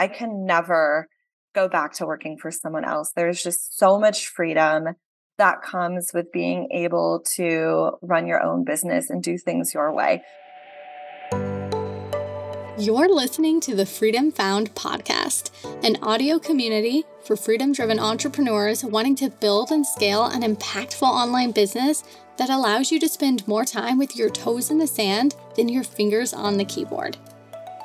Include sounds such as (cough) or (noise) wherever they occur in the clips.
I can never go back to working for someone else. There's just so much freedom that comes with being able to run your own business and do things your way. You're listening to the Freedom Found podcast, an audio community for freedom driven entrepreneurs wanting to build and scale an impactful online business that allows you to spend more time with your toes in the sand than your fingers on the keyboard.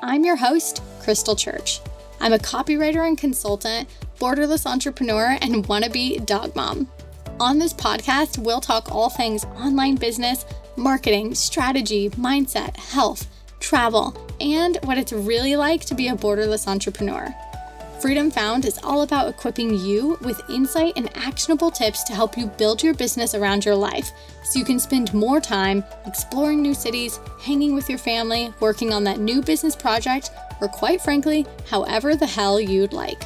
I'm your host, Krystle Church. I'm a copywriter and consultant, borderless entrepreneur, and wannabe dog mom. On this podcast, we'll talk all things online business, marketing, strategy, mindset, health, travel, and what it's really like to be a borderless entrepreneur. Freedom Found is all about equipping you with insight and actionable tips to help you build your business around your life so you can spend more time exploring new cities, hanging with your family, working on that new business project, or quite frankly, however the hell you'd like.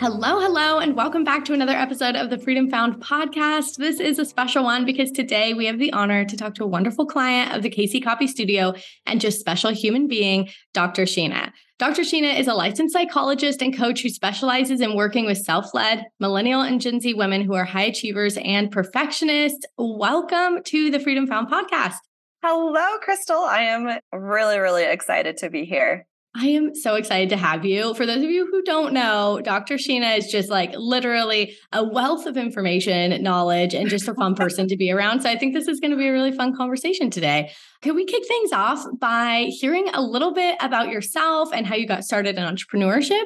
Hello, hello, and welcome back to another episode of the Freedom Found podcast. This is a special one because today we have the honor to talk to a wonderful client of the KC Copy Studio and just special human being, Dr. Sheena. Dr. Sheena is a licensed psychologist and coach who specializes in working with self led millennial and Gen Z women who are high achievers and perfectionists. Welcome to the Freedom Found podcast. Hello, Krystle. I am really, really excited to be here. I am so excited to have you. For those of you who don't know, Dr. Sheena is just like literally a wealth of information, knowledge, and just a fun person to be around. So I think this is going to be a really fun conversation today. Could we kick things off by hearing a little bit about yourself and how you got started in entrepreneurship?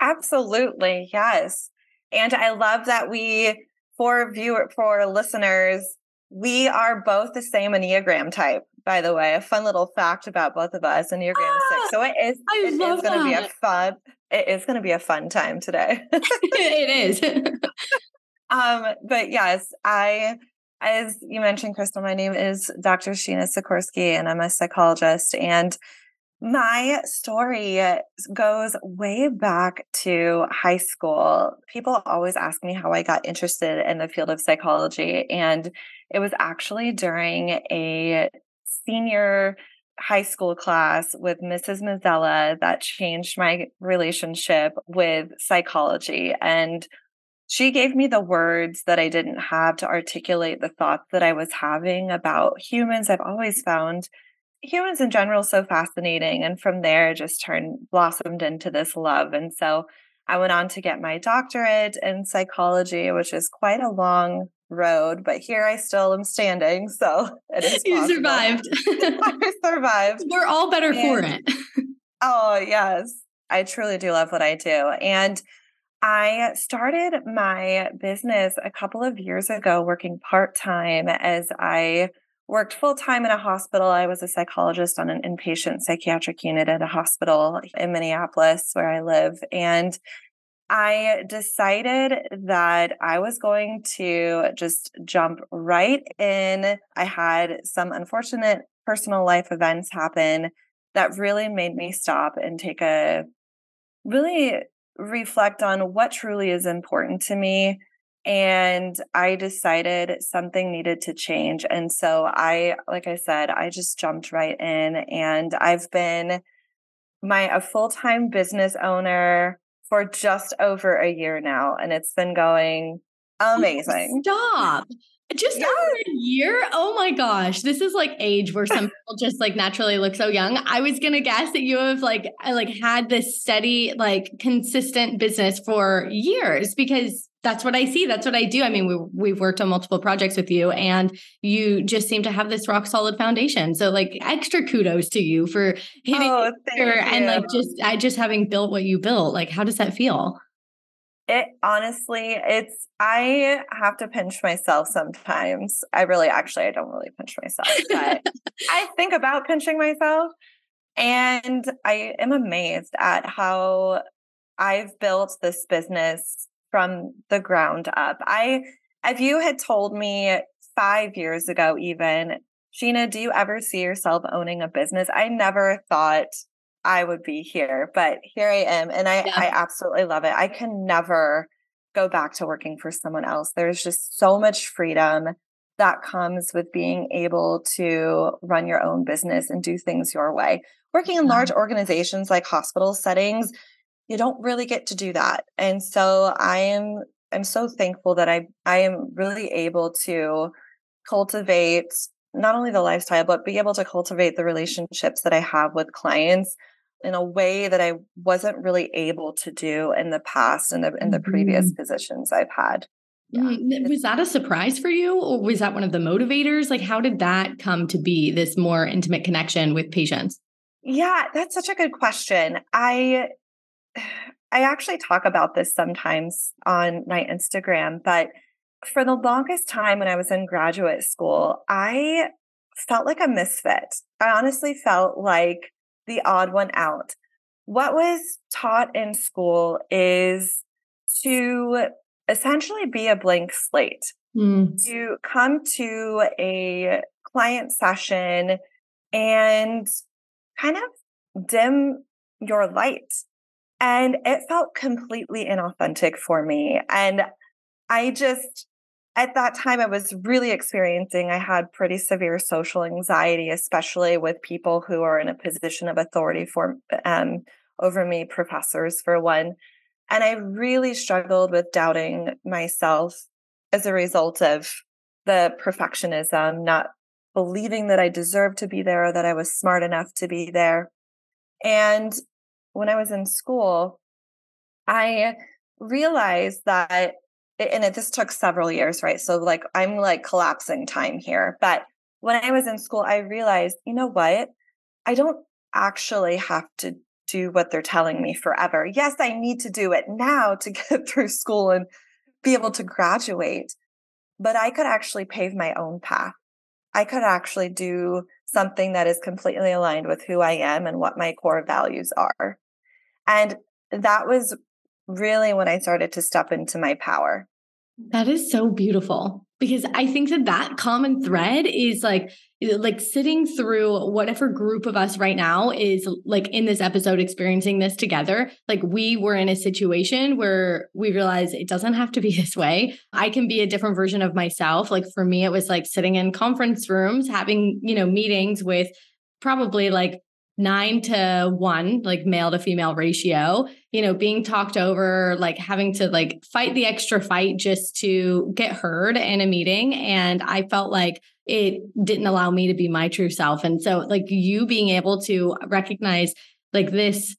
Absolutely. Yes. And I love that we, for viewer, for listeners, we are both the same Enneagram type by the way, a fun little fact about both of us, Enneagram ah, six. So it is I it is gonna be a fun, it is gonna be a fun time today. (laughs) it is. (laughs) um, but yes, I as you mentioned, Krystle, my name is Dr. Sheena Sikorski, and I'm a psychologist. And my story goes way back to high school. People always ask me how I got interested in the field of psychology. And it was actually during a senior high school class with Mrs. Mazzella that changed my relationship with psychology. And she gave me the words that I didn't have to articulate the thoughts that I was having about humans. I've always found humans in general so fascinating. And from there, just turned blossomed into this love. And so I went on to get my doctorate in psychology, which is quite a long road, but here I still am standing. So it is. You survived. (laughs) I survived. We're all better and, for it. (laughs) oh, yes. I truly do love what I do. And I started my business a couple of years ago working part time as I worked full time in a hospital. I was a psychologist on an inpatient psychiatric unit at a hospital in Minneapolis where I live. And I decided that I was going to just jump right in. I had some unfortunate personal life events happen that really made me stop and take a really reflect on what truly is important to me. And I decided something needed to change. And so I, like I said, I just jumped right in and I've been my a full-time business owner for just over a year now, and it's been going oh amazing. Stop. Just yes. over a year? Oh my gosh. This is like age where some (laughs) people just like naturally look so young. I was gonna guess that you have like I like had this steady, like consistent business for years because that's what I see. That's what I do. I mean, we we've worked on multiple projects with you, and you just seem to have this rock solid foundation. So, like, extra kudos to you for hitting oh, and like just I just having built what you built. Like, how does that feel? It honestly, it's I have to pinch myself sometimes. I really, actually, I don't really pinch myself, but (laughs) I think about pinching myself, and I am amazed at how I've built this business from the ground up. I, if you had told me five years ago, even, Sheena, do you ever see yourself owning a business? I never thought I would be here, but here I am. And I, yeah. I absolutely love it. I can never go back to working for someone else. There's just so much freedom that comes with being able to run your own business and do things your way. Working in large mm-hmm. organizations like hospital settings, you don't really get to do that. And so I am I'm so thankful that I I am really able to cultivate not only the lifestyle but be able to cultivate the relationships that I have with clients in a way that I wasn't really able to do in the past and the in the mm-hmm. previous positions I've had. Yeah. Mm, was that a surprise for you or was that one of the motivators? Like how did that come to be this more intimate connection with patients? Yeah, that's such a good question. I I actually talk about this sometimes on my Instagram, but for the longest time when I was in graduate school, I felt like a misfit. I honestly felt like the odd one out. What was taught in school is to essentially be a blank slate, mm. to come to a client session and kind of dim your light. And it felt completely inauthentic for me. And I just, at that time, I was really experiencing, I had pretty severe social anxiety, especially with people who are in a position of authority for um, over me, professors for one. And I really struggled with doubting myself as a result of the perfectionism, not believing that I deserved to be there or that I was smart enough to be there. And when I was in school, I realized that, and it, this took several years, right? So, like, I'm like collapsing time here. But when I was in school, I realized, you know what? I don't actually have to do what they're telling me forever. Yes, I need to do it now to (laughs) get through school and be able to graduate, but I could actually pave my own path. I could actually do something that is completely aligned with who I am and what my core values are. And that was really when I started to step into my power. That is so beautiful because I think that that common thread is like like sitting through whatever group of us right now is like in this episode experiencing this together like we were in a situation where we realized it doesn't have to be (laughs) this way i can be a different version of myself like for me it was like sitting in conference rooms having you know meetings with probably like nine to one, like male to female ratio, you know, being talked over, like having to like fight the extra fight just to get heard in a meeting. And I felt like it didn't allow me to be my true self. And so, like, you being able to recognize like this,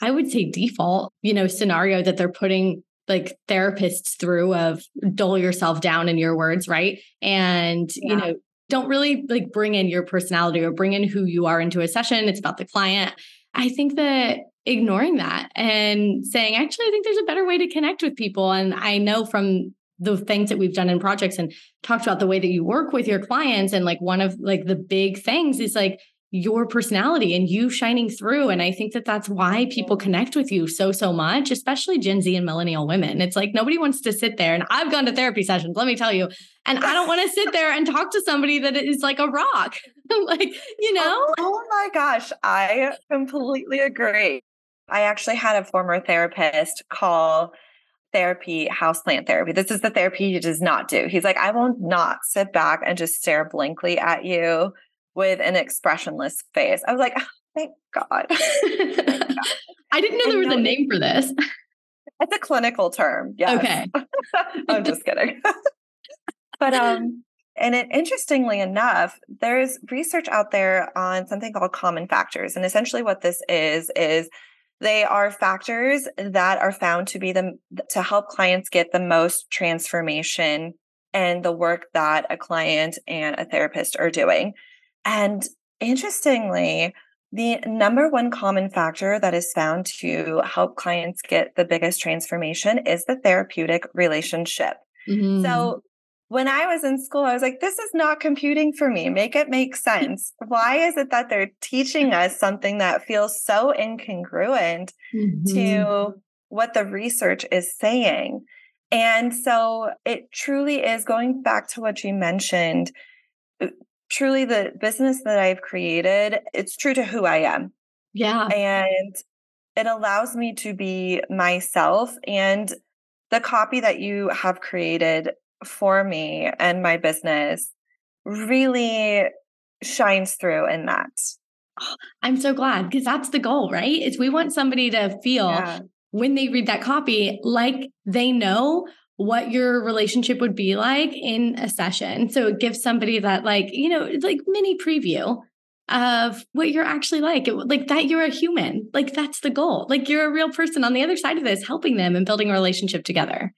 I would say default, you know, scenario that they're putting like therapists through of dull yourself down in your words, right? And, yeah. you know, don't really like bring in your personality or bring in who you are into a session. It's about the client. I think that ignoring that and saying, actually, I think there's a better way to connect with people. And I know from the things that we've done in projects and talked about the way that you work with your clients and like one of like the big things is like your personality and you shining through. And I think that that's why people mm-hmm. connect with you so, so much, especially Gen Z and millennial women. It's like nobody wants to sit there. And I've gone to therapy sessions, let me tell you. And I don't want to sit there and talk to somebody that is like a rock. (laughs) like, you oh, know? Oh, oh my gosh. I completely agree. I actually had a former therapist call therapy houseplant therapy. This is the therapy he does not do. He's like, I will not sit back and just stare blankly at you with an expressionless face. I was like, oh, thank God. (laughs) I didn't know (laughs) there was a name for this. It's a clinical term. Yes. Okay. (laughs) I'm just kidding. but um and it, interestingly enough, there's research out there on something called common factors. And essentially what this is is they are factors that are found to be the to help clients get the most transformation and the work that a client and a therapist are doing. And interestingly, the number one common factor that is found to help clients get the biggest transformation is the therapeutic relationship. Mm-hmm. So when I was in school, I was like, this is not computing for me. Make it make sense. Why is it that they're teaching us something that feels so incongruent mm-hmm. to what the research is saying? And so it truly is going back to what you mentioned uh, truly the business that I've created, it's true to who I am. Yeah. And it allows me to be myself. And the copy that you have created for me and my business really shines through in that. Oh, I'm so glad because that's the goal, right? Is we want somebody to feel yeah. when they read that copy like they know what your relationship would be like in a session. So it gives somebody that like, you know, it's like mini preview of what you're actually like, like that you're a human. Like that's the goal. Like you're a real person on the other side of this, helping them and building a relationship together.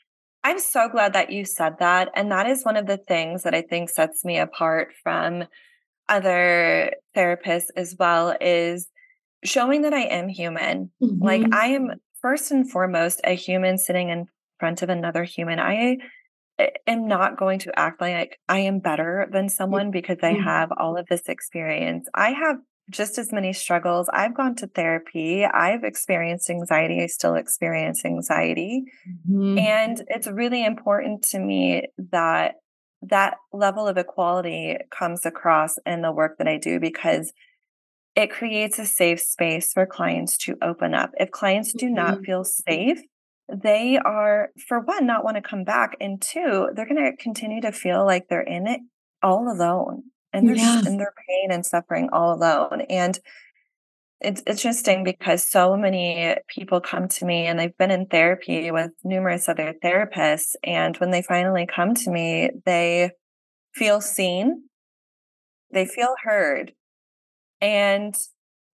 I'm so glad that you said that. And that is one of the things that I think sets me apart from other therapists as well is showing that I am human. Mm-hmm. Like I am first and foremost a human sitting in front of another human. I am not going to act like I am better than someone because I mm-hmm. have all of this experience. I have just as many struggles. I've gone to therapy. I've experienced anxiety. I still experience anxiety. Mm-hmm. And it's really important to me that that level of equality comes across in the work that I do because it creates a safe space for clients to open up. If clients do mm-hmm. not feel safe, they are, for one, not want to come back. And two, they're going to continue to feel like they're in it all alone and they're yeah. in their pain and suffering all alone. And it's interesting because so many people come to me and they've been in therapy with numerous other therapists. And when they finally come to me, they feel seen, they feel heard. And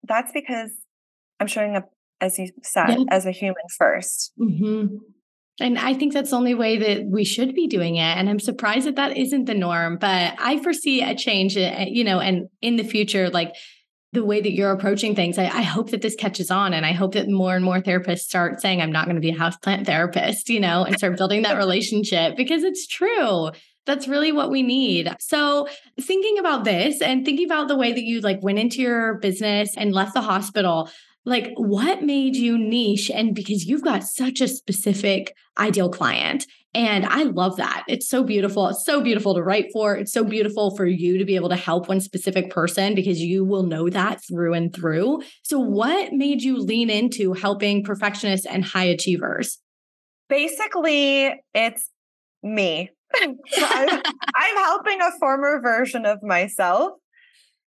that's because I'm showing up, as you said, yeah. as a human 1st mm-hmm. And I think that's the only way that we should be doing it. And I'm surprised that that isn't the norm, but I foresee a change, eh, you know, and in the future, like the way that you're approaching things, I, I, hope that this catches on. And I hope that more and more therapists start saying, I'm not going to be a houseplant therapist, you know, and start building that (laughs) relationship because it's true. That's really what we need. So, thinking about this and thinking about the way that you like went into your business and left the hospital, like what made you niche? And because you've got such a specific ideal client and i love that. It's so beautiful. It's so beautiful to write for. It's so beautiful for you to be able to help one specific person because you will know that through and through. So what made you lean into helping perfectionists and high achievers? Basically it's me. (laughs) I'm, (laughs) I'm helping a former version of myself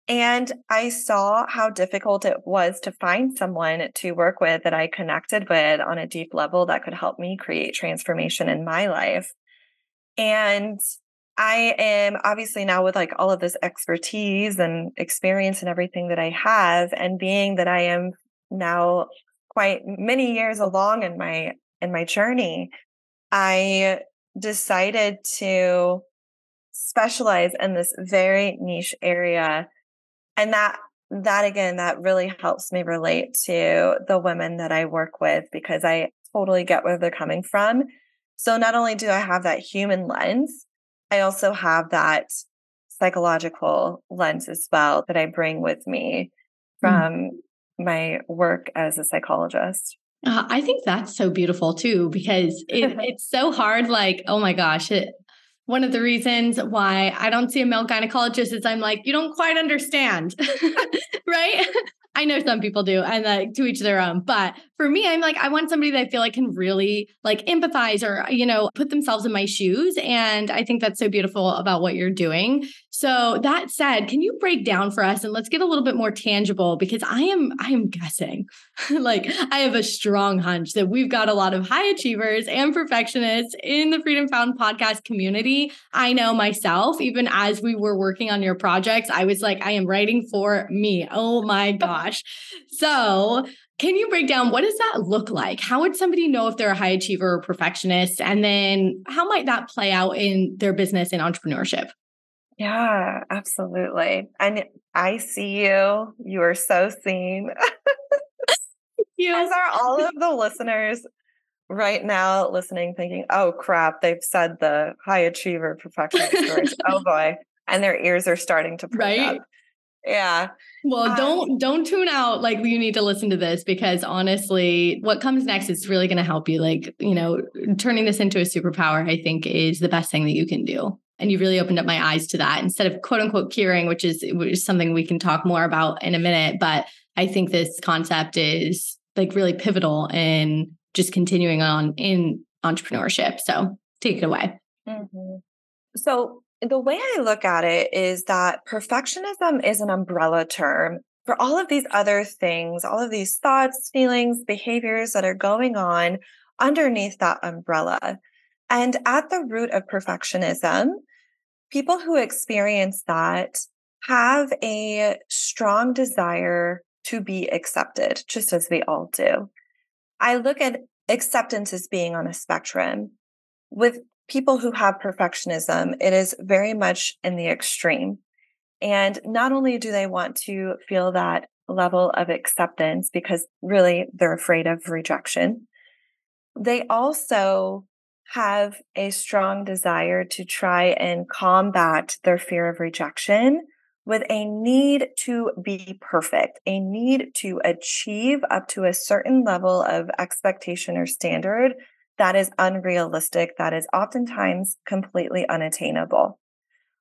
and I saw how difficult it was to find someone to work with that I connected with on a deep level that could help me create transformation in my life. And I am obviously now with like all of this expertise and experience and everything that I have and being that I am now quite many years along in my in my journey, I decided to specialize in this very niche area and that that again that really helps me relate to the women that i work with because i totally get where they're coming from so not only do i have that human lens i also have that psychological lens as well that i bring with me hmm. from mm. my work as a psychologist uh, I think that's so beautiful too, because it, (laughs) it's so hard. Like, oh my gosh, it, one of the reasons why I don't see a male gynecologist is I'm like, you don't quite understand, (laughs) right? I know some people do, and like to each their own. But for me, I'm like, I want somebody that I feel like can really like empathize or, you know, put themselves in my shoes. And I think that's so beautiful about what you're doing. So that said, can you break down for us and let's get a little bit more tangible because I am I am guessing (laughs) like I have a strong hunch that we've got a lot of high achievers and perfectionists in the Freedom Found podcast community. I know myself even as we were working on your projects, I was like I am writing for me. Oh my (laughs) gosh. So, can you break down what does that look like? How would somebody know if they're a high achiever or perfectionist and then how might that play out in their business and entrepreneurship? Yeah, absolutely. And I see you. You are so seen. (laughs) As are all of the listeners right now listening, thinking, oh crap, they've said the high achiever perfectionist (laughs) oh boy. And their ears are starting to perk right? up. Yeah. Well, um, don't don't tune out like you need to listen to this because honestly, what comes next is really going to help you like, you know, turning this into a superpower I think is the best thing that you can do and you really opened up my eyes to that instead of quote unquote curing which is, which is something we can talk more about in a minute but i think this concept is like really pivotal in just continuing on in entrepreneurship so take it away Mm-hmm. So, the way I look at it is that perfectionism is an umbrella term for all of these other things, all of these thoughts, feelings, behaviors that are going on underneath that umbrella. And at the root of perfectionism, people who experience that have a strong desire to be accepted, just as we all do. I look at acceptance as being on a spectrum. With people who have perfectionism, it is very much in the extreme. And not only do they want to feel that level of acceptance because really they're afraid of rejection, they also have a strong desire to try and combat their fear of rejection with a need to be perfect, a need to achieve up to a certain level of expectation or standard that is unrealistic, that is oftentimes completely unattainable.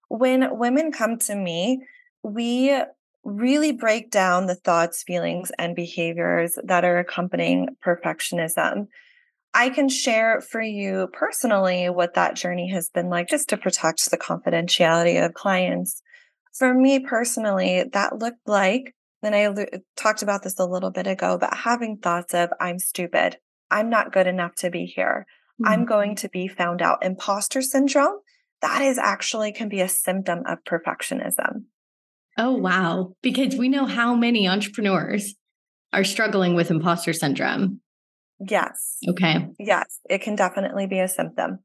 When women come to me, we really break down the thoughts, feelings, and behaviors that are accompanying perfectionism. I can share for you personally what that journey has been like just to protect the confidentiality of clients. For me personally, that looked like, and I talked about this a little bit ago, but having thoughts of, I'm stupid. I'm not good enough to be here. Mm-hmm. I'm going to be found out. Imposter syndrome, that is actually can be a symptom of perfectionism. Oh, wow. Because we know how many entrepreneurs are struggling with imposter syndrome. Yes. Okay. Yes, it can definitely be a symptom.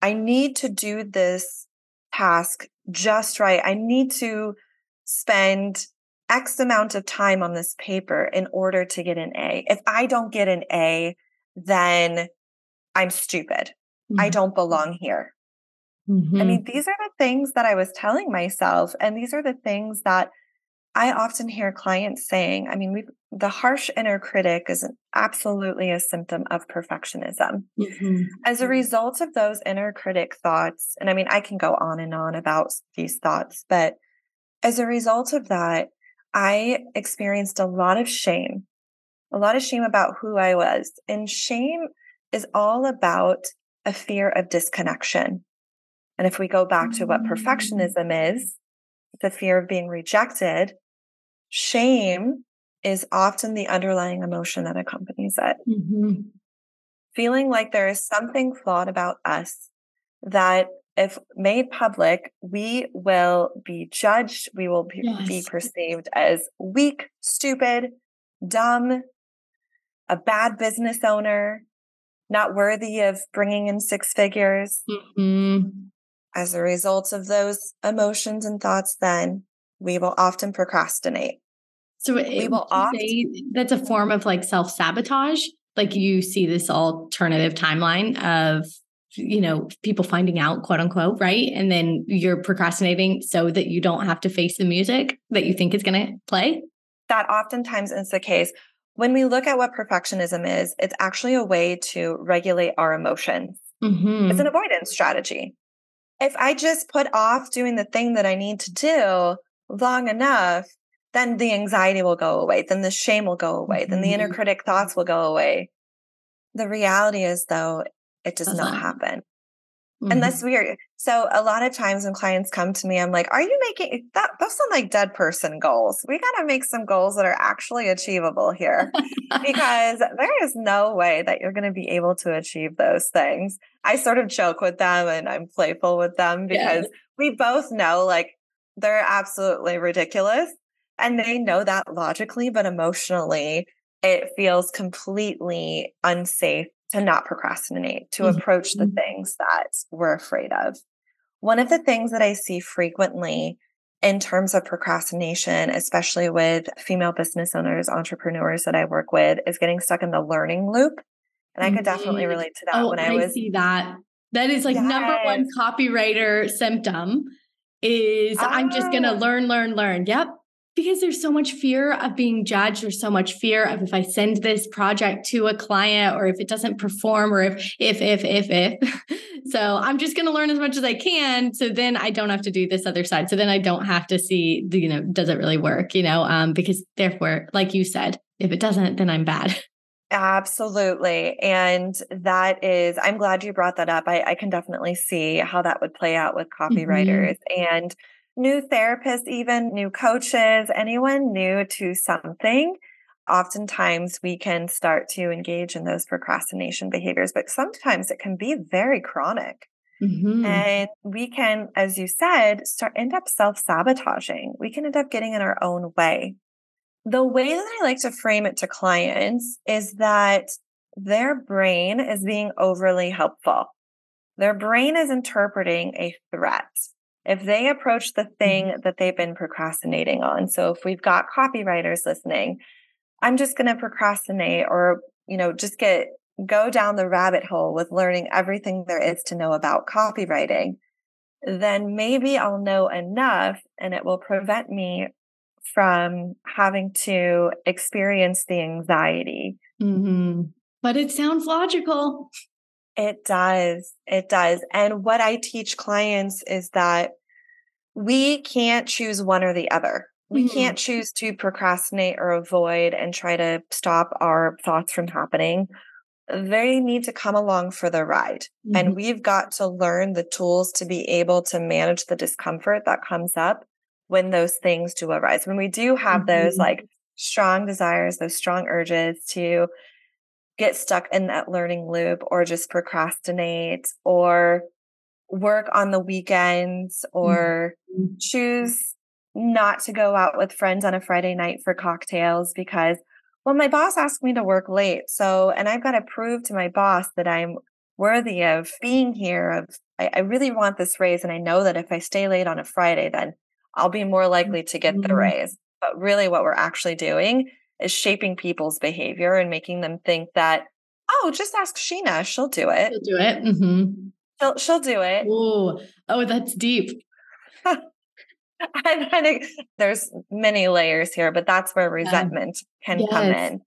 I need to do this task just right. I need to spend X amount of time on this paper in order to get an A. If I don't get an A, then I'm stupid. Mm-hmm. I don't belong here. Mm-hmm. I mean, these are the things that I was telling myself. And these are the things that I often hear clients saying, I mean, the harsh inner critic is absolutely a symptom of perfectionism. Mm-hmm. As a result of those inner critic thoughts, and I mean, I can go on and on about these thoughts, but as a result of that, I experienced a lot of shame, a lot of shame about who I was. And shame is all about a fear of disconnection. And if we go back to what mm. perfectionism is, the fear of being rejected, Shame is often the underlying emotion that accompanies it. Mm-hmm. Feeling like there is something flawed about us that, if made public, we will be judged, we will be, yes. be perceived as weak, stupid, dumb, a bad business owner, not worthy of bringing in six figures. Mm-hmm. As a result of those emotions and thoughts, then we will often procrastinate. So we will often say that's a form of like self sabotage. Like you see this alternative timeline of you know people finding out quote unquote right and then you're procrastinating so that you don't have to face the music that you think is going to play that oftentimes is the case when we look at what perfectionism is it's actually a way to regulate our emotions mm-hmm. it's an avoidance strategy if i just put off doing the thing that i need to do long enough, then the anxiety will go away. Then the shame will go away. Mm-hmm. Then the inner mm-hmm. critic thoughts will go away. The reality is, though, it does not happen. Mm-hmm. And that's weird. So a lot of times when clients come to me, I'm like, are you making that those sound like dead person goals? We gotta make some goals that are actually achievable here. because there is no way that you're gonna be able to achieve those things. I sort of joke with them and I'm playful with them because yeah. we both know like they're absolutely ridiculous. And they know that logically, but emotionally, it feels completely unsafe to not procrastinate, to mm-hmm. approach the things that we're afraid of. One of the things that I see frequently in terms of procrastination, especially with female business owners, entrepreneurs that I work with, is getting stuck in the learning loop. And I could definitely mm-hmm. relate to that oh, when I, I was. see that. That is like yes. number one copywriter symptom is ah. I'm just going to ah. learn, learn, learn. Yep. Because there's so much fear of being judged. There's so much fear of if I send this project to a client or if it doesn't perform or if, if, if, if, if. (laughs) so I'm just going to learn as much as I can. So then I don't have to do this other side. So then I don't have to see, the, you know, does it really work, you know? Um, because therefore, like you said, if it doesn't, then I'm bad. (laughs) Absolutely. And that is, I'm glad you brought that up. I, I can definitely see how that would play out with Mm-hmm. copywriters and new therapists, even new coaches, anyone new to something. Oftentimes we can start to engage in those procrastination behaviors, but sometimes it can be very chronic. Mhm. And we can, as you said, start end up self-sabotaging. We can end up getting in our own way. The way that I like to frame it to clients is that their brain is being overly helpful. Their brain is interpreting a threat. If they approach the thing mm-hmm. that they've been procrastinating on. So if we've got copywriters listening, I'm just going to procrastinate or, you know, just get go down the rabbit hole with learning everything there is to know about copywriting, then maybe I'll know enough and it will prevent me from having to experience the anxiety. Mhm. But it sounds logical. It does. It does. And what I teach clients is that we can't choose one or the other. We Mhm. can't choose to procrastinate or avoid and try to stop our thoughts from happening. They need to come along for the ride. Mhm. And we've got to learn the tools to be able to manage the discomfort that comes up when those things do arise. When we do have those Mhm. like strong desires, those strong urges to get stuck in that learning loop or just procrastinate or work on the weekends or Mhm. choose not to go out with friends on a Friday night for cocktails because well my boss asked me to work late so and I've got to prove to my boss that I'm worthy of being here of I, I really want this raise and I know that if I stay late on a Friday then I'll be more likely to get the Mhm. raise but really what we're actually doing is shaping people's behavior and making them think that oh just ask Sheena she'll do it You'll do it. Mhm. she'll she'll do it Ooh. Oh, that's deep. (laughs) I think there's many layers here, but that's where resentment can come in.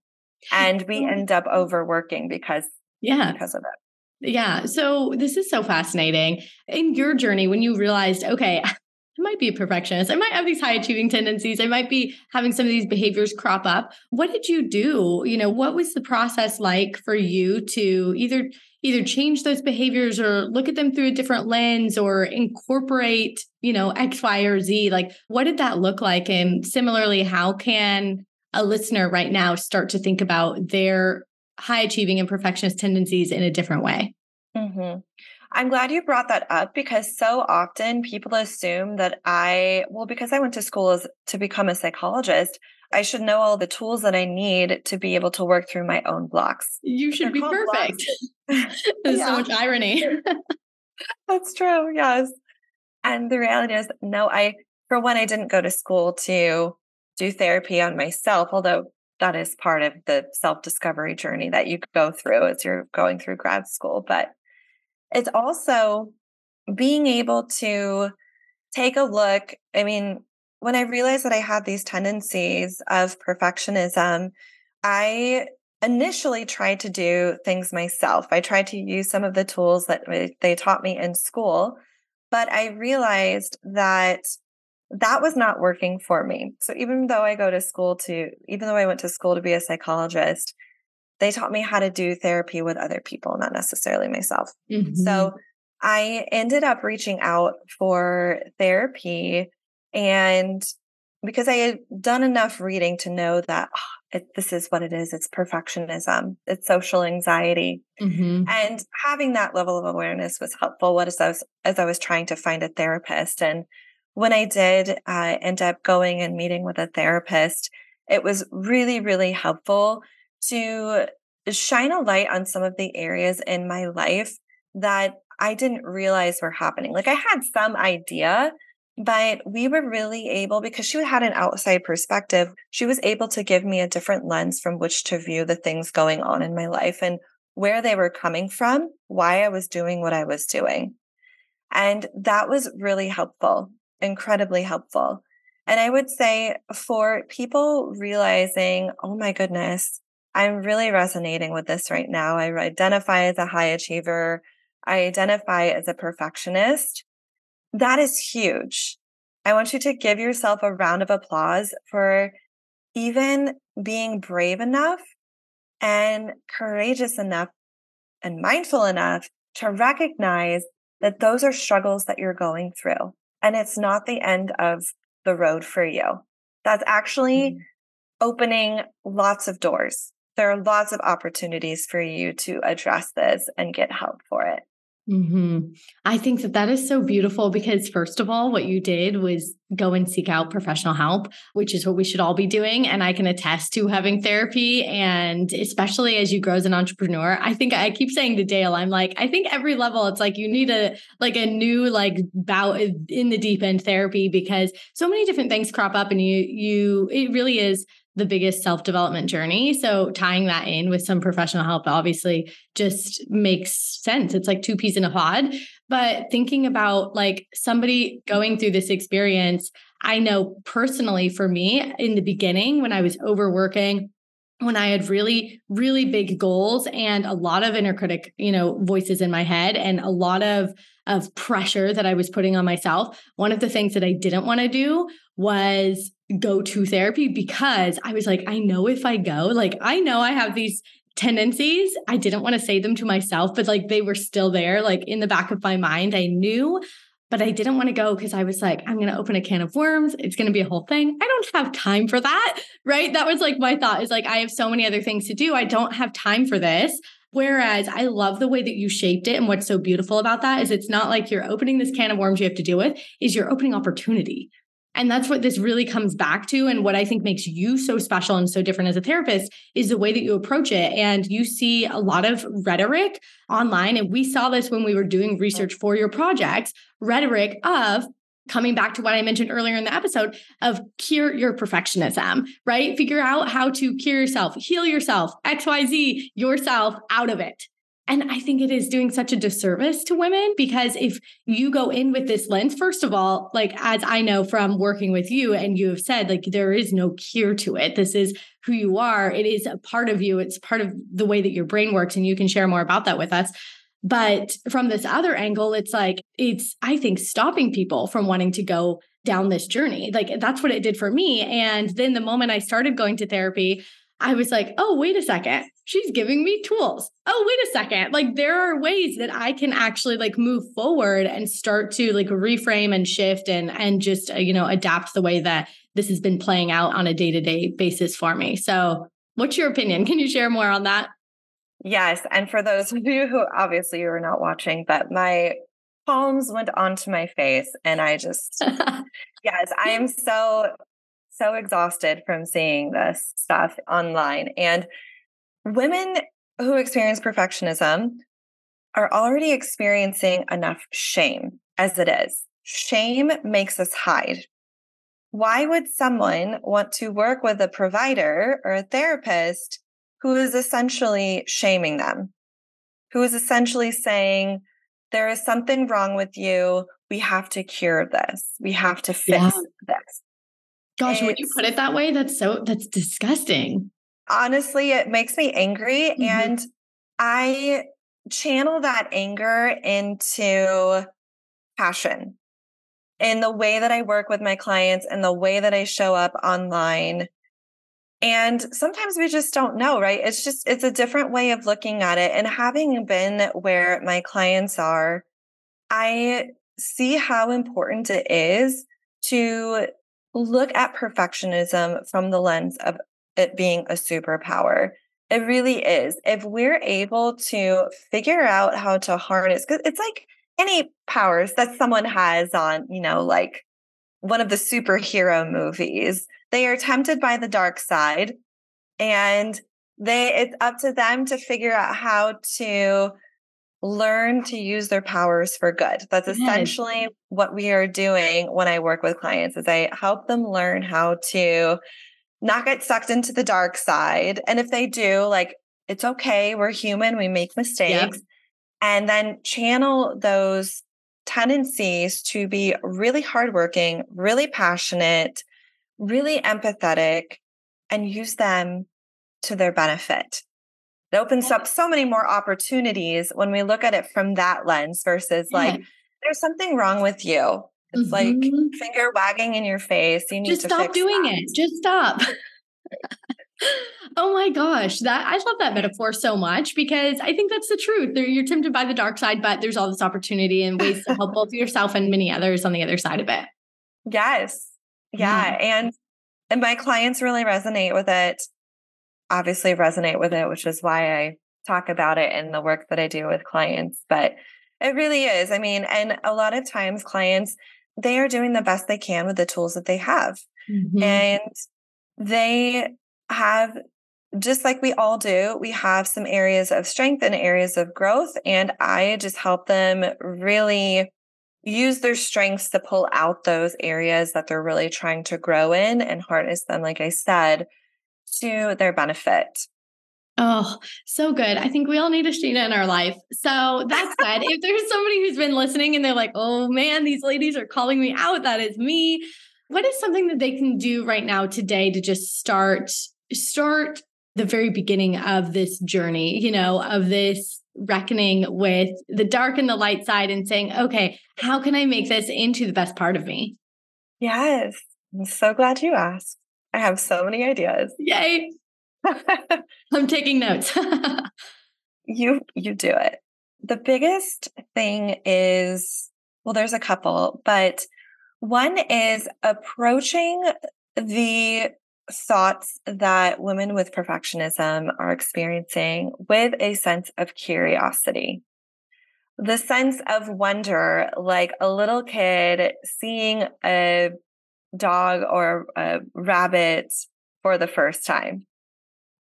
And we end up overworking because Yeah. because of it. Yeah. So this is so fascinating. In your journey, when you realized, okay, I might be a perfectionist, I might have these high achieving tendencies, I might be having some of these behaviors crop up. What did you do? You know, what was the process like for you to either either change those behaviors or look at them through a different lens or incorporate, you know, X, Y, or Z? Like, what did that look like? And similarly, how can a listener right now start to think about their high achieving and perfectionist tendencies in a different way? hmm I'm glad you brought that up because so often people assume that I, well, because I went to school as, to become a psychologist, I should know all the tools that I need to be able to work through my own blocks. You should be perfect. (laughs) There's Yeah. so much irony. That's true. Yes. And the reality is, no, I, for one, I didn't go to school to do therapy on myself, although that is part of the self discovery journey that you go through as you're going through grad school. But it's also being able to take a look. I mean, when I realized that I had these tendencies of perfectionism, I initially tried to do things myself. I tried to use some of the tools that they- taught me in school, but I realized that that was not working for me. So even though I go to school to, even though I went to school to be a psychologist, they taught me how to do therapy with other people, not necessarily myself. Mhm. So I ended up reaching out for therapy and because I had done enough reading to know that "Ah, it, this is what it is it's perfectionism, it's social anxiety. Mhm. And having that level of awareness was helpful what as I was, as I was trying to find a therapist. And when I did uh, end up going and meeting with a therapist, it was really, really helpful to shine a light on some of the areas in my life that I didn't realize were happening. Like I had some idea, but we were really able, because she had an outside perspective, she was able to give me a different lens from which to view the things going on in my life and where they were coming from, why I was doing what I was doing. And that was really helpful, incredibly helpful. And I would say for people realizing, oh my goodness, I'm really resonating with this right now. I identify as a high achiever. I identify as a perfectionist. That is huge. I want you to give yourself a round of applause for even being brave enough and courageous enough and mindful enough to recognize that those are struggles that you're going through. And it's not the end of the road for you. That's actually mm-hmm. opening lots of doors. There are lots of opportunities for you to address this and get help for it. Mm-hmm. I think that that is so beautiful because, first of all, what you did was go and seek out professional help, which is what we should all be doing. And I can attest to having therapy. And especially as you grow as an entrepreneur, I think I keep saying to Dale, I'm like, I think every level, it's like you need a like a new like bout in the deep end therapy because so many different things crop up and you you it really is the biggest self development journey. So tying that in with some professional help obviously just makes sense. It's like two peas in a pod. But thinking about like somebody going through this experience, I know personally for me in the beginning when I was overworking, when I had really, really big goals and a lot of inner critic, you know, voices in my head and a lot of of pressure that I was putting on myself. One of the things that I didn't want to do was go to therapy because I was like, I know if I go, like, I know I have these tendencies. I didn't want to say them to myself, but like they were still there, like in the back of my mind. I knew, but I didn't want to go because I was like, I'm going to open a can of worms. It's going to be a whole thing. I don't have time for that. Right. That was like my thought is like, I have so many other things to do. I don't have time for this. Whereas I love the way that you shaped it. And what's so beautiful about that is it's not like you're opening this can of worms you have to deal with, is you're opening opportunity. And that's what this really comes back to. And what I think makes you so special and so different as a therapist is the way that you approach it. And you see a lot of rhetoric online. And we saw this when we were doing research for your projects rhetoric of coming back to what I mentioned earlier in the episode of cure your perfectionism, right? Figure out how to cure yourself, heal yourself, XYZ yourself out of it. And I think it is doing such a disservice to women because if you go in with this lens, first of all, like as I know from working with you and you have said, like there is no cure to it. This is who you are. It is a part of you. It's part of the way that your brain works. And you can share more about that with us. But from this other angle, it's like, it's, I think, stopping people from wanting to go down this journey. Like that's what it did for me. And then the moment I started going to therapy, I was like, oh, wait a second. She's giving me tools. Oh, wait a second. Like there are ways that I can actually like move forward and start to like reframe and shift and and just uh, you know adapt the way that this has been playing out on a day-to-day basis for me. So, what's your opinion? Can you share more on that? Yes, and for those of you who obviously you are not watching, but my palms went onto my face and I just (laughs) yes, I am so so exhausted from seeing this stuff online. And women who experience perfectionism are already experiencing enough shame as it is. Shame makes us hide. Why would someone want to work with a provider or a therapist who is essentially shaming them? Who is essentially saying, there is something wrong with you. We have to cure this. We have to fix yeah. this. Gosh, it's, when you put it that way, that's so that's disgusting. Honestly, it makes me angry mm-hmm. and I channel that anger into passion in the way that I work with my clients and the way that I show up online. And sometimes we just don't know, right? It's just, it's a different way of looking at it. And having been where my clients are, I see how important it is to look at perfectionism from the lens of it being a superpower. It really is. If we're able to figure out how to harness, because it's like any powers that someone has on, you know, like one of the superhero movies, they are tempted by the dark side and they it's up to them to figure out how to learn to use their powers for good. That's essentially what we are doing when I work with clients is I help them learn how to not get sucked into the dark side. And if they do, like it's okay, we're human, we make mistakes. And then channel those tendencies to be really hardworking, really passionate, really empathetic, and use them to their benefit. It opens up so many more opportunities when we look at it from that lens versus yeah. like, there's something wrong with you. It's mm-hmm. like finger wagging in your face. You need just to stop doing that. it. Just stop. (laughs) Oh my gosh, that I love that metaphor so much because I think that's the truth. You're tempted by the dark side, but there's all this opportunity and ways to help both yourself and many others on the other side of it. Yes. Yeah. yeah. And and my clients really resonate with it. Obviously resonate with it, which is why I talk about it in the work that I do with clients. But it really is. I mean, and a lot of times clients, they are doing the best they can with the tools that they have. Mm-hmm. And they have just like we all do, we have some areas of strength and areas of growth. And I just help them really use their strengths to pull out those areas that they're really trying to grow in and harness them, like I said, to their benefit. Oh, so good. I think we all need a Sheena in our life. So that said, if (laughs) there's somebody who's been listening and they're like, oh man, these ladies are calling me out, that is me. What is something that they can do right now today to just start, start the very beginning of this journey, you know, of this reckoning with the dark and the light side and saying, okay, how can I make this into the best part of me? Yes. I'm so glad you asked. I have so many ideas. Yay. (laughs) I'm taking notes. (laughs) you you do it. The biggest thing is well there's a couple, but one is approaching the thoughts that women with perfectionism are experiencing with a sense of curiosity. The sense of wonder, like a little kid seeing a dog or a rabbit for the first time.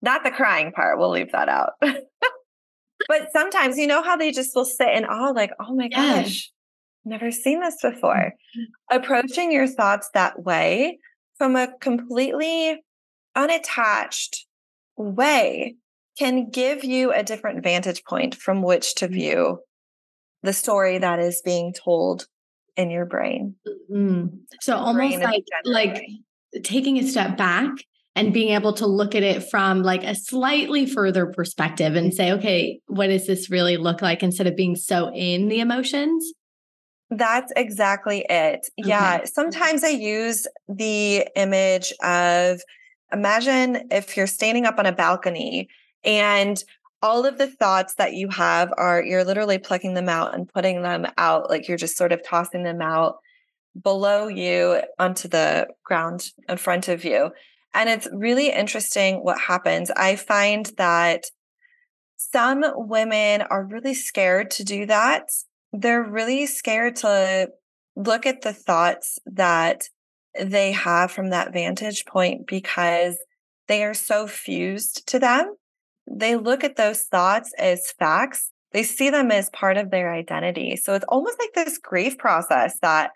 Not the crying part, we'll leave that out. (laughs) but sometimes, you know how they just will sit in awe, like, oh my gosh, never seen this before. Mm-hmm. Approaching your thoughts that way from a completely unattached way can give you a different vantage point from which to view the story that is being told in your brain. Mm-hmm. So almost like like taking a step back and being able to look at it from like a slightly further perspective and say, okay, what does this really look like instead of being so in the emotions? That's exactly it. Okay. Yeah. Sometimes I use the image of imagine if you're standing up on a balcony and all of the thoughts that you have are you're literally plucking them out and putting them out like you're just sort of tossing them out below you onto the ground in front of you and it's really interesting what happens i find that some women are really scared to do that they're really scared to look at the thoughts that they have from that vantage point because they are so fused to them they look at those thoughts as facts. They see them as part of their identity. So it's almost like this grief process that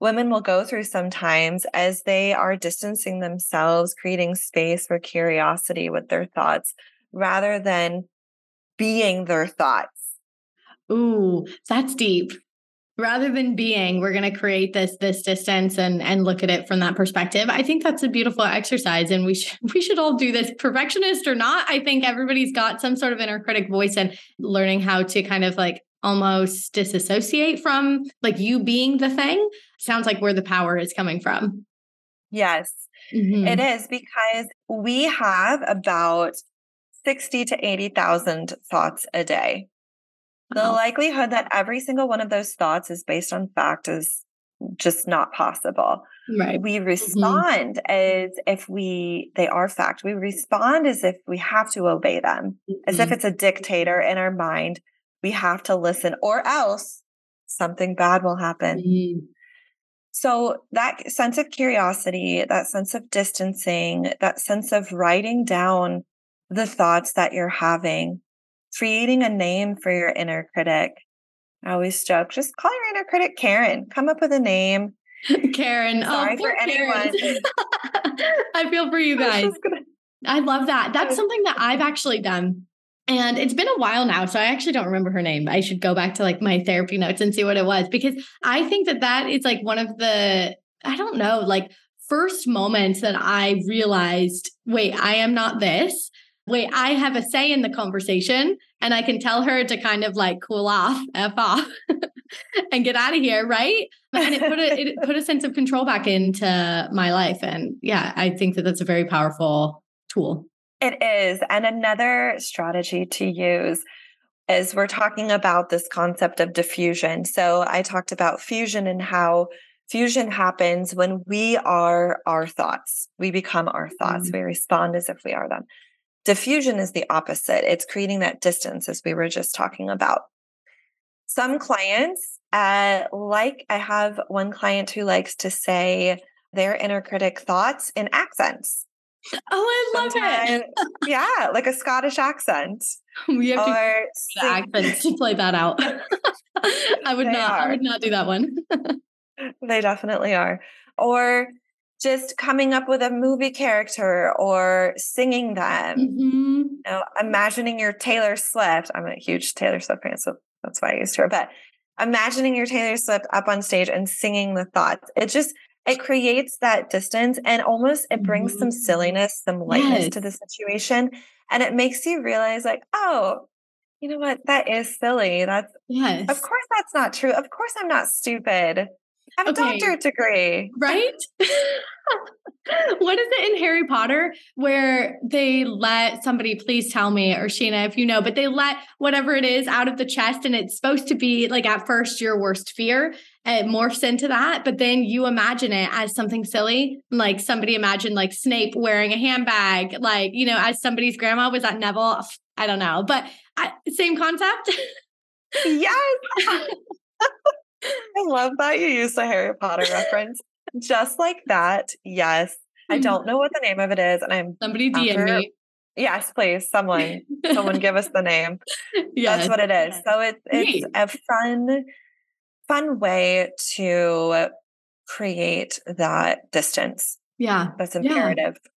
women will go through sometimes as they are distancing themselves, creating space for curiosity with their thoughts rather than being their thoughts. Ooh, that's deep. Rather than being we're going to create this this distance and and look at it from that perspective. I think that's a beautiful exercise and we should (laughs) we should all do this. Perfectionist or not i think everybody's got some sort of inner critic voice and learning how to kind of like almost disassociate from like you being the thing sounds like where the power is coming from yes mm-hmm. it is because we have about 60 to 80,000 thoughts a day the wow. likelihood that every single one of those thoughts is based on fact is just not possible. Right. We mm-hmm. respond mm-hmm. as if we they are fact. We respond as if we have to obey them, mm-hmm. as if mm-hmm. it's a dictator in our mind. We have to listen, or else something bad will happen. Mm-hmm. So that sense of curiosity, that sense of distancing, that sense of writing down the thoughts that you're having creating a name for your inner critic. I always joke, just call your inner critic Karen. Come up with a name. (laughs) Karen. Oh, Sorry oh, for Karen. anyone. (laughs) I feel for you (laughs) guys. Gonna... I love that. That's something that I've actually done. And it's been a while now, so I actually don't remember her name. I should go back to like my therapy notes and see what it was because I think that that is like one of the I don't know, like first moments that I realized, wait, I am not this wait, I have a say in the conversation and I can tell her to kind of like cool off, F off (laughs) and get out of here. Right. And it put a, it put a sense of control back into my life. And yeah, I think that that's a very powerful tool. It is. And another strategy to use is we're talking about this concept of diffusion. So I talked about fusion and how fusion happens when we are our thoughts. We become our thoughts. Mm-hmm. We respond as if we are them. Diffusion is the opposite. It's creating that distance as we were just talking about. Some clients, uh, like I have one client who likes to say their inner critic thoughts in accents. Oh, I love it. (laughs) yeah, like a Scottish accent. We have or to accents to play that out. (laughs) I would not. Are. I would not do that one. (laughs) they definitely are. Or just coming up with a movie character or singing them. Mm-hmm. You know, imagining your Taylor Swift. I'm a huge Taylor Swift fan, so that's why I used her. But imagining your Taylor Swift up on stage and singing the thoughts. It just it creates that distance and almost it brings mm-hmm. some silliness, some lightness yes. to the situation. And it makes you realize, like, oh, you know what? That is silly. That's yes. Of course that's not true. Of course I'm not stupid. I have a okay. doctorate degree. Right? (laughs) what is it in Harry Potter where they let somebody please tell me or Sheena if you know, but they let whatever it is out of the chest and it's supposed to be like at first your worst fear. It morphs into that, but then you imagine it as something silly. Like somebody imagined like Snape wearing a handbag, like, you know, as somebody's grandma was that Neville. I don't know, but I, same concept. yes. (laughs) I love that you used the Harry Potter reference. Just like that. Yes. I mm-hmm. don't know what the name of it is. And I'm somebody DM after, me. Yes, please. Someone, someone give us the name. (laughs) Yes. That's what it is. So it's it's a fun, fun way to create that distance. Yeah. That's imperative. Yeah.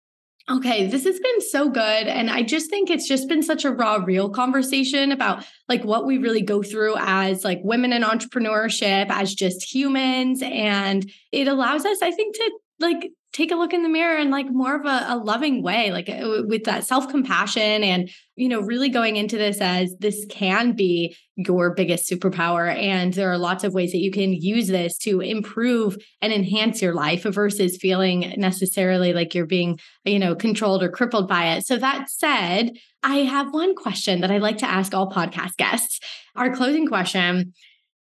Okay, this has been so good. And I just think it's just been such a raw, real conversation about like what we really go through as like women in entrepreneurship, as just humans. And it allows us, I think, to like take a look in the mirror in like more of a, a loving way, like uh, with that self compassion and, you know, really going into this as this can be your biggest superpower. And there are lots of ways that you can use this to improve and enhance your life versus feeling necessarily like you're being, you know, controlled or crippled by it. So that said, I have one question that I like to ask all podcast guests. Our closing question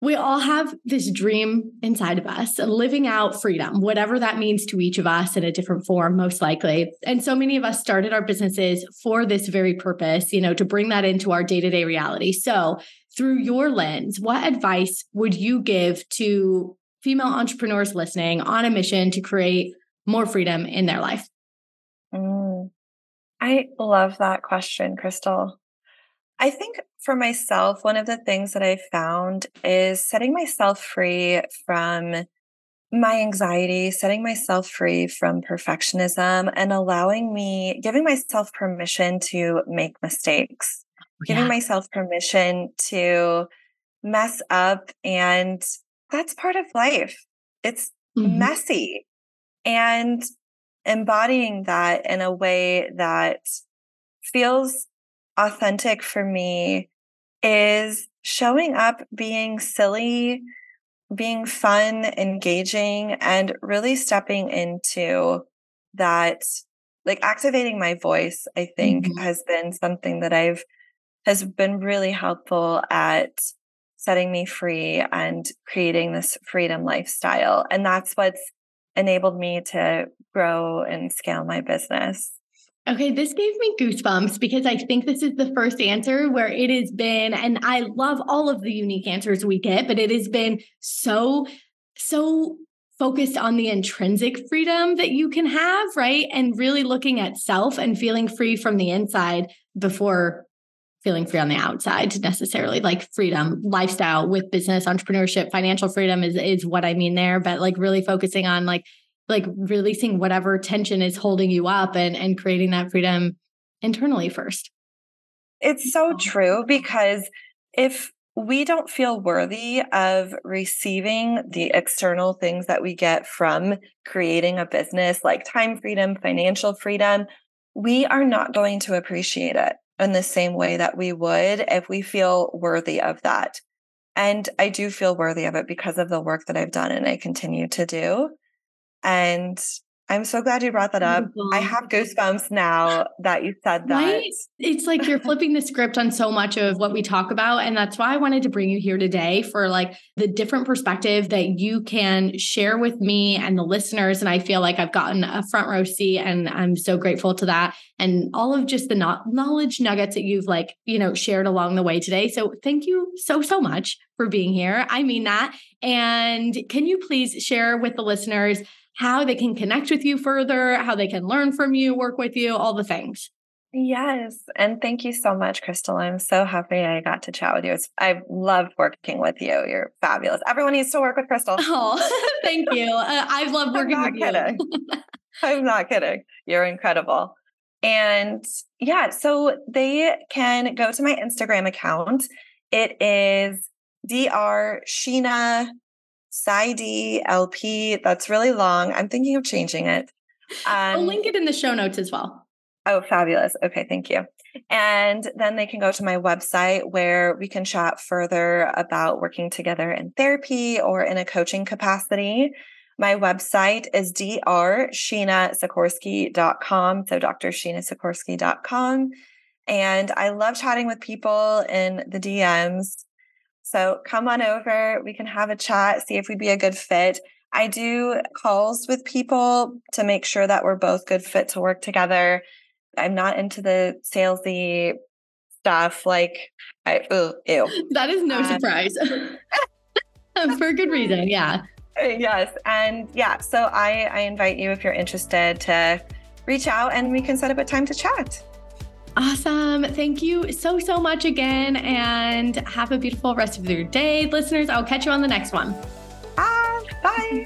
we all have this dream inside of us, living out freedom, whatever that means to each of us in a different form, most likely. And so many of us started our businesses for this very purpose, you know, to bring that into our day to day reality. So, through your lens, what advice would you give to female entrepreneurs listening on a mission to create more freedom in their life? Mm, I love that question, Krystle. I think for myself, one of the things that I found is setting myself free from my anxiety, setting myself free from perfectionism, and allowing me, giving myself permission to make mistakes, yeah. giving myself permission to mess up. And that's part of life. It's mm-hmm. messy. And embodying that in a way that feels authentic for me is showing up being silly, being fun, engaging, and really stepping into that, like activating my voice, I think mm-hmm. has been something that I've has been really helpful at setting me free and creating this freedom lifestyle. And that's what's enabled me to grow and scale my business. Okay, this gave me goosebumps because I think this is the first answer where it has been, and I love all of the unique answers we get, but it has been so, so focused on the intrinsic freedom that you can have, right? And really looking at self and feeling free from the inside before feeling free on the outside necessarily like freedom lifestyle with business entrepreneurship financial freedom is is what i mean there but like really focusing on like like releasing whatever tension is holding you up and and creating that freedom internally first it's so true because if we don't feel worthy of receiving the external things that we get from creating a business like time freedom, financial freedom, we are not going to appreciate it in the same way that we would if we feel worthy of that. And I do feel worthy of it because of the work that I've done and I continue to do. And I'm so glad you brought that up. I have goosebumps now that you said that. Right? It's like you're flipping the script on so much of what we talk about. And that's why I wanted to bring you here today for like the different perspective that you can share with me and the listeners. And I feel like I've gotten a front row seat and I'm so grateful to that. And all of just the knowledge nuggets that you've like, you know, shared along the way today. So thank you so, so much for being here. I mean that. And can you please share with the listeners how they can connect with you further, how they can learn from you, work with you, all the things. Yes. And thank you so much, Krystle. I'm so happy I got to chat with you. It's, I love working with you. You're fabulous. Everyone needs to work with Krystle. (laughs) Oh, (laughs) thank you. Uh, I've loved working with kidding. you. (laughs) I'm not kidding. You're incredible. And yeah, so they can go to my Instagram account. It is Dr. Sheena PsyD LP. That's really long. I'm thinking of changing it. Um, we'll link it in the show notes as well. Oh, fabulous. Okay, thank you. And then they can go to my website where we can chat further about working together in therapy or in a coaching capacity. My website is drsheena.sikorski.com. So drsheena.sikorski.com. And I love chatting with people in the DMs. So come on over. We can have a chat, see if we'd be a good fit. I do calls with people to make sure that we're both good fit to work together. I'm not into the salesy stuff. Like, I, ew, ew. (laughs) That is no um, surprise. (laughs) (laughs) For a good reason. Yeah. Uh, yes. And yeah, so I, I invite you if you're interested to reach out and we can set up a time to chat. Awesome. Thank you so, so much again. And have a beautiful rest of your day. Listeners, I'll catch you on the next one. Ah, bye.